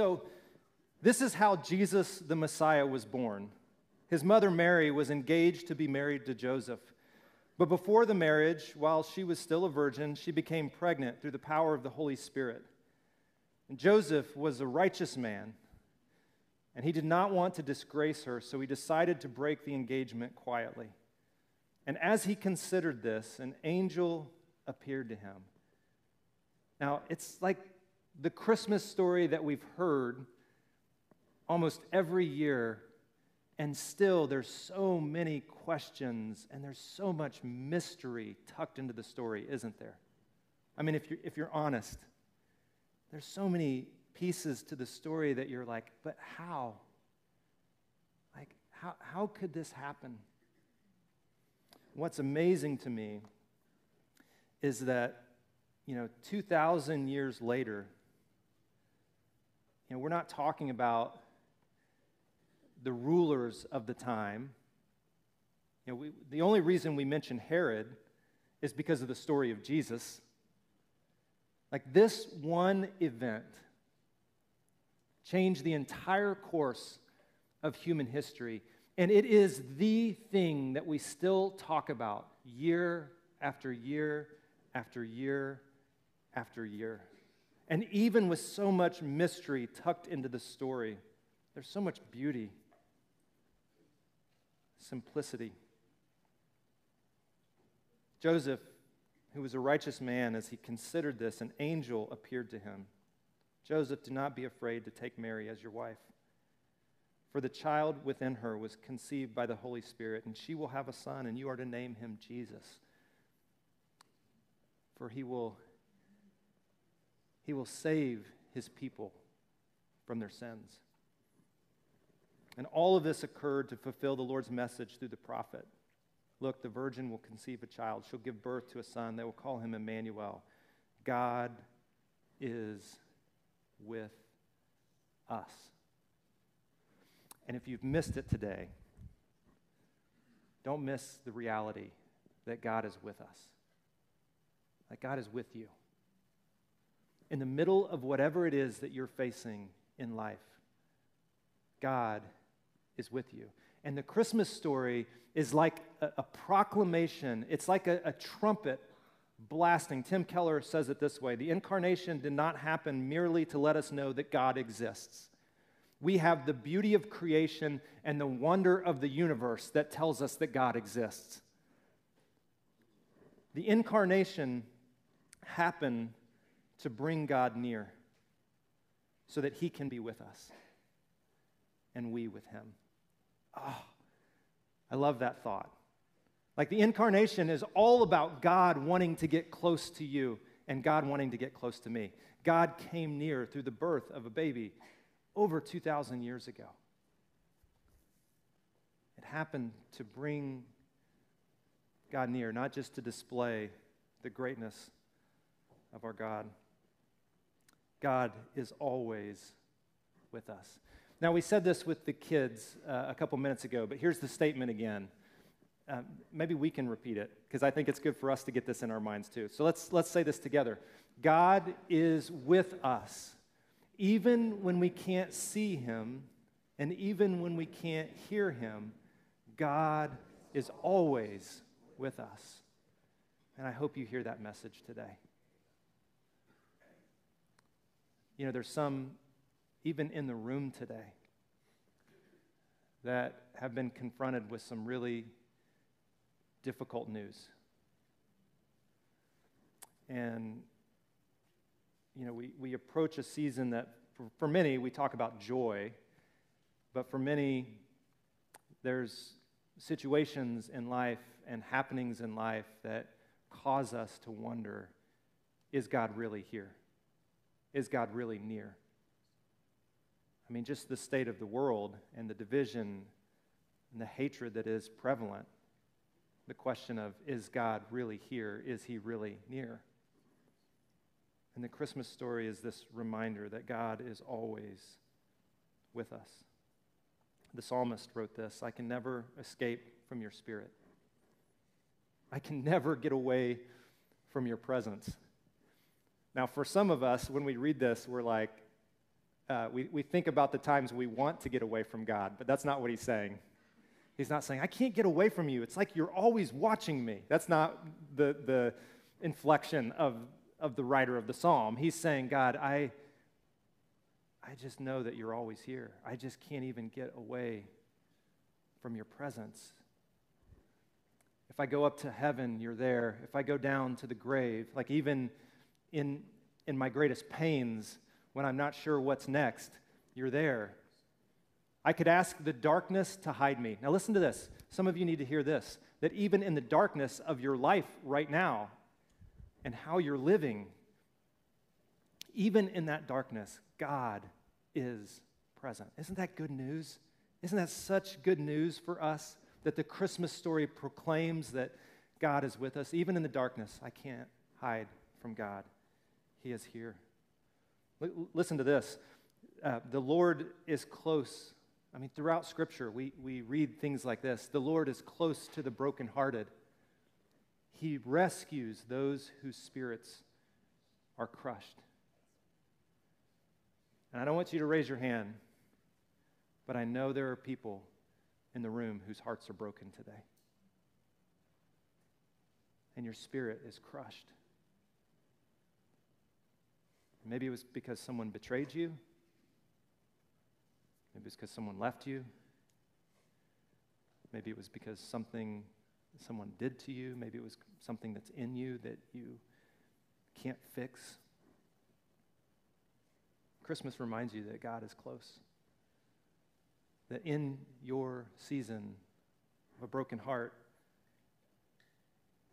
So, this is how Jesus the Messiah was born. His mother Mary was engaged to be married to Joseph. But before the marriage, while she was still a virgin, she became pregnant through the power of the Holy Spirit. And Joseph was a righteous man, and he did not want to disgrace her, so he decided to break the engagement quietly. And as he considered this, an angel appeared to him. Now, it's like the Christmas story that we've heard almost every year, and still there's so many questions and there's so much mystery tucked into the story, isn't there? I mean, if you're, if you're honest, there's so many pieces to the story that you're like, but how? Like, how, how could this happen? What's amazing to me is that, you know, 2,000 years later, you know, we're not talking about the rulers of the time. You know, we, the only reason we mention Herod is because of the story of Jesus. Like this one event changed the entire course of human history. And it is the thing that we still talk about year after year after year after year. And even with so much mystery tucked into the story, there's so much beauty, simplicity. Joseph, who was a righteous man, as he considered this, an angel appeared to him. Joseph, do not be afraid to take Mary as your wife. For the child within her was conceived by the Holy Spirit, and she will have a son, and you are to name him Jesus. For he will, he will save his people from their sins. And all of this occurred to fulfill the Lord's message through the prophet. Look, the virgin will conceive a child. She'll give birth to a son. They will call him Emmanuel. God is with us. And if you've missed it today, don't miss the reality that God is with us, that God is with you. In the middle of whatever it is that you're facing in life, God is with you. And the Christmas story is like a, a proclamation, it's like a, a trumpet blasting. Tim Keller says it this way The incarnation did not happen merely to let us know that God exists. We have the beauty of creation and the wonder of the universe that tells us that God exists. The incarnation happened to bring God near so that he can be with us and we with him. Oh, I love that thought. Like the incarnation is all about God wanting to get close to you and God wanting to get close to me. God came near through the birth of a baby over 2,000 years ago. It happened to bring God near, not just to display the greatness of our God. God is always with us. Now, we said this with the kids uh, a couple minutes ago, but here's the statement again um, maybe we can repeat it because I think it's good for us to get this in our minds too. So let's, let's say this together God is with us, even when we can't see him, and even when we can't hear him, God is always with us. And I hope you hear that message today. You know, there's some, even in the room today, that have been confronted with some really difficult news. And, you know, we, we approach a season that, for, for many, we talk about joy, but for many, there's situations in life and happenings in life that cause us to wonder is God really here? Is God really near? I mean, just the state of the world and the division and the hatred that is prevalent the question of is God really here? Is he really near? And the Christmas story is this reminder that God is always with us. The psalmist wrote this I can never escape from your spirit. I can never get away from your presence. Now, for some of us, when we read this, we're like, uh, we, we think about the times we want to get away from God, but that's not what he's saying. He's not saying, I can't get away from you. It's like you're always watching me. That's not the, the inflection of, of the writer of the psalm. He's saying, God, I, I just know that you're always here. I just can't even get away from your presence. If I go up to heaven, you're there. If I go down to the grave, like even in, in my greatest pains, when I'm not sure what's next, you're there. I could ask the darkness to hide me. Now, listen to this. Some of you need to hear this that even in the darkness of your life right now and how you're living, even in that darkness, God is present. Isn't that good news? Isn't that such good news for us that the Christmas story proclaims that God is with us? Even in the darkness, I can't hide from God. He is here. L- listen to this uh, the Lord is close. I mean, throughout Scripture, we, we read things like this The Lord is close to the brokenhearted. He rescues those whose spirits are crushed. And I don't want you to raise your hand, but I know there are people in the room whose hearts are broken today. And your spirit is crushed. Maybe it was because someone betrayed you. Maybe it was because someone left you. Maybe it was because something someone did to you. Maybe it was something that's in you that you can't fix. Christmas reminds you that God is close. That in your season of a broken heart,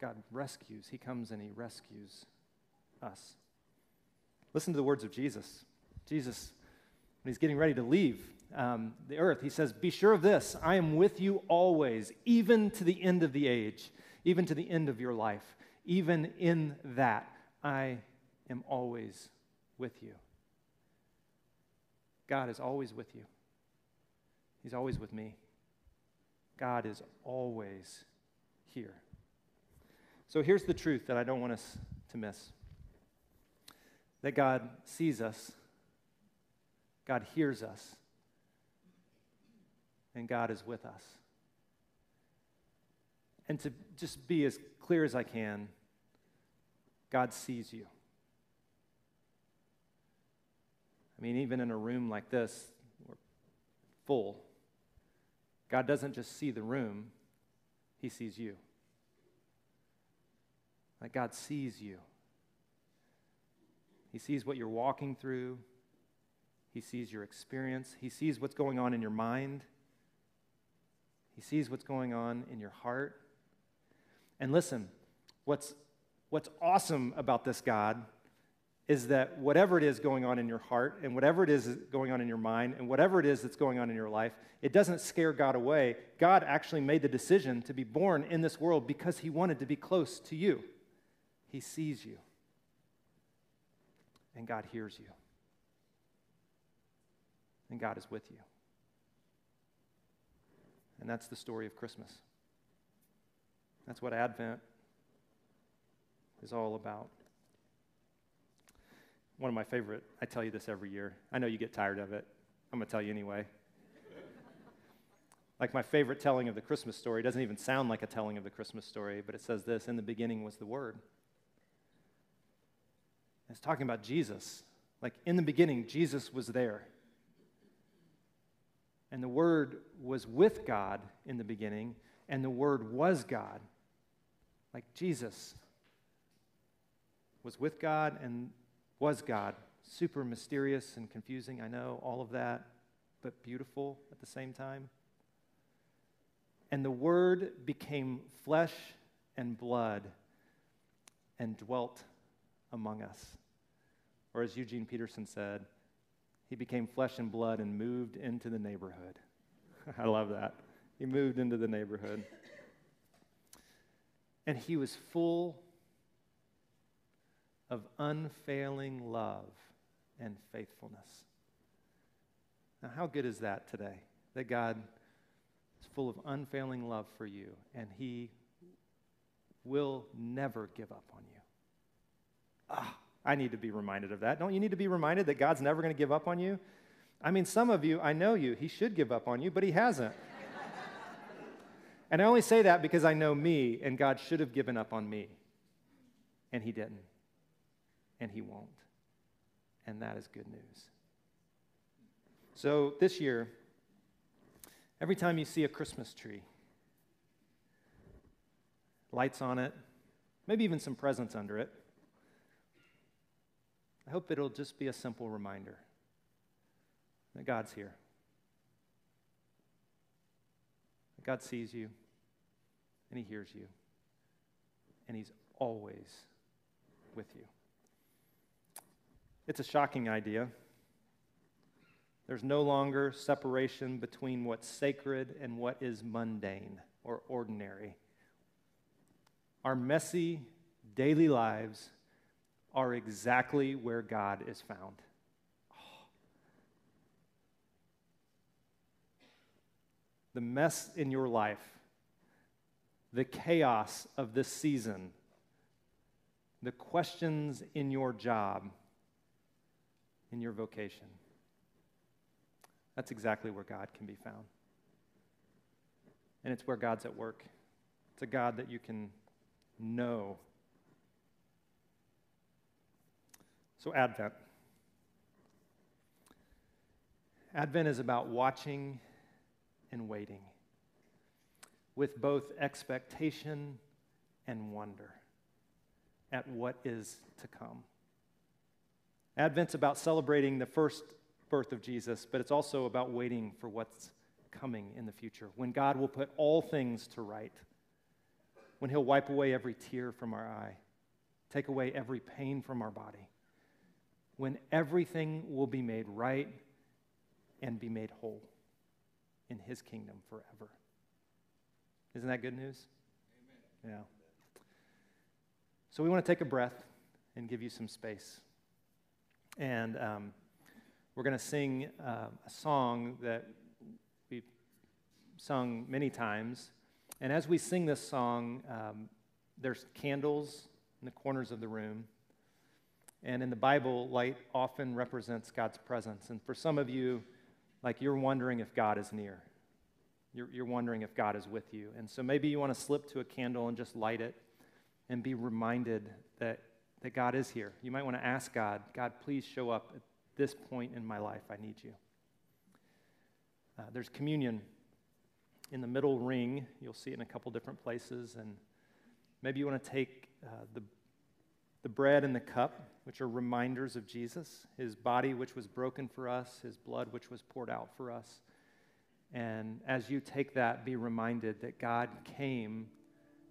God rescues. He comes and He rescues us. Listen to the words of Jesus. Jesus, when He's getting ready to leave um, the earth, He says, Be sure of this I am with you always, even to the end of the age, even to the end of your life. Even in that, I am always with you. God is always with you. He's always with me. God is always here. So here's the truth that I don't want us to miss that God sees us, God hears us, and God is with us. And to just be as clear as I can, God sees you. I mean, even in a room like this, we're full, God doesn't just see the room, He sees you. Like God sees you. He sees what you're walking through. He sees your experience. He sees what's going on in your mind. He sees what's going on in your heart. And listen, what's, what's awesome about this God is that whatever it is going on in your heart and whatever it is going on in your mind and whatever it is that's going on in your life, it doesn't scare God away. God actually made the decision to be born in this world because he wanted to be close to you. He sees you, and God hears you, and God is with you. And that's the story of Christmas. That's what Advent is all about one of my favorite, I tell you this every year. I know you get tired of it. I'm going to tell you anyway. like my favorite telling of the Christmas story doesn't even sound like a telling of the Christmas story, but it says this In the beginning was the Word. It's talking about Jesus. Like in the beginning, Jesus was there. And the Word was with God in the beginning, and the Word was God. Like Jesus was with God, and was God. Super mysterious and confusing, I know, all of that, but beautiful at the same time. And the Word became flesh and blood and dwelt among us. Or as Eugene Peterson said, he became flesh and blood and moved into the neighborhood. I love that. He moved into the neighborhood. And he was full of unfailing love and faithfulness. Now, how good is that today? That God is full of unfailing love for you, and He will never give up on you. Ah, I need to be reminded of that. Don't you need to be reminded that God's never going to give up on you? I mean, some of you, I know you. He should give up on you, but he hasn't. and I only say that because I know me, and God should have given up on me. And he didn't. And he won't. And that is good news. So this year, every time you see a Christmas tree, lights on it, maybe even some presents under it, I hope it'll just be a simple reminder that God's here. That God sees you and He hears you, and He's always with you. It's a shocking idea. There's no longer separation between what's sacred and what is mundane or ordinary. Our messy daily lives are exactly where God is found. The mess in your life, the chaos of this season, the questions in your job, in your vocation. That's exactly where God can be found. And it's where God's at work. It's a God that you can know. So, Advent. Advent is about watching and waiting with both expectation and wonder at what is to come. Advent's about celebrating the first birth of Jesus, but it's also about waiting for what's coming in the future, when God will put all things to right, when He'll wipe away every tear from our eye, take away every pain from our body, when everything will be made right and be made whole in His kingdom forever. Isn't that good news? Amen. Yeah. So we want to take a breath and give you some space. And um, we're going to sing uh, a song that we've sung many times. And as we sing this song, um, there's candles in the corners of the room. And in the Bible, light often represents God's presence. And for some of you, like you're wondering if God is near. You're, you're wondering if God is with you. And so maybe you want to slip to a candle and just light it and be reminded that that God is here. You might want to ask God, God, please show up at this point in my life. I need you. Uh, there's communion in the middle ring. You'll see it in a couple different places. And maybe you want to take uh, the, the bread and the cup, which are reminders of Jesus, his body, which was broken for us, his blood, which was poured out for us. And as you take that, be reminded that God came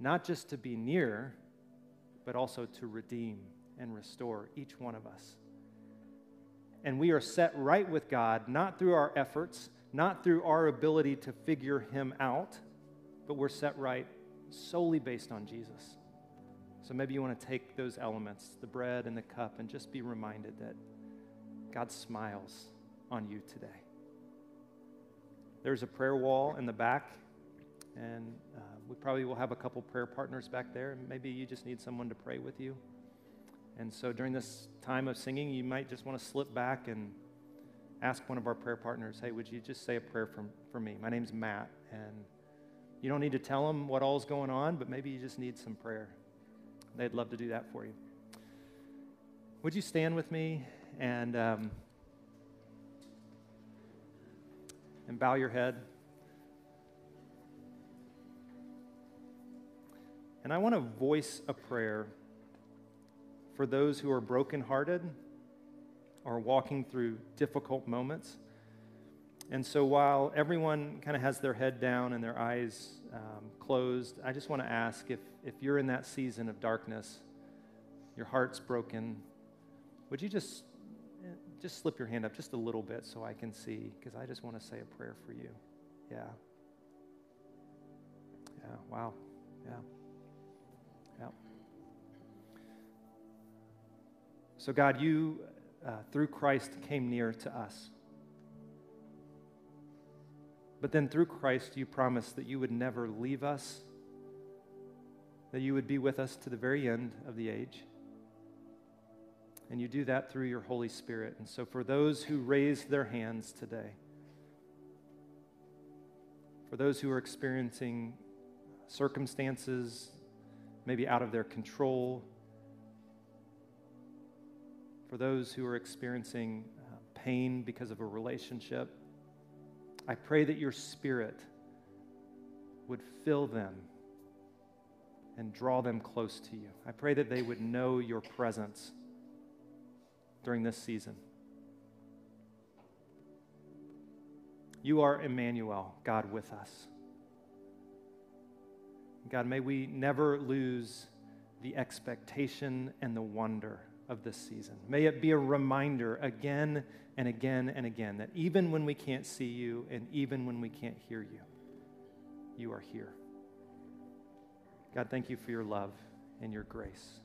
not just to be near, but also to redeem and restore each one of us. And we are set right with God, not through our efforts, not through our ability to figure Him out, but we're set right solely based on Jesus. So maybe you want to take those elements, the bread and the cup, and just be reminded that God smiles on you today. There's a prayer wall in the back, and uh, we probably will have a couple prayer partners back there. Maybe you just need someone to pray with you. And so during this time of singing, you might just want to slip back and ask one of our prayer partners, hey, would you just say a prayer for, for me? My name's Matt. And you don't need to tell them what all's going on, but maybe you just need some prayer. They'd love to do that for you. Would you stand with me and, um, and bow your head? And I want to voice a prayer for those who are brokenhearted or walking through difficult moments. And so while everyone kind of has their head down and their eyes um, closed, I just want to ask if, if you're in that season of darkness, your heart's broken, would you just, just slip your hand up just a little bit so I can see? Because I just want to say a prayer for you. Yeah. Yeah, wow. Yeah. Yeah. So, God, you, uh, through Christ, came near to us. But then through Christ, you promised that you would never leave us, that you would be with us to the very end of the age. And you do that through your Holy Spirit. And so, for those who raised their hands today, for those who are experiencing circumstances maybe out of their control, for those who are experiencing uh, pain because of a relationship, I pray that your spirit would fill them and draw them close to you. I pray that they would know your presence during this season. You are Emmanuel, God with us. God, may we never lose the expectation and the wonder of this season. May it be a reminder again and again and again that even when we can't see you and even when we can't hear you, you are here. God, thank you for your love and your grace.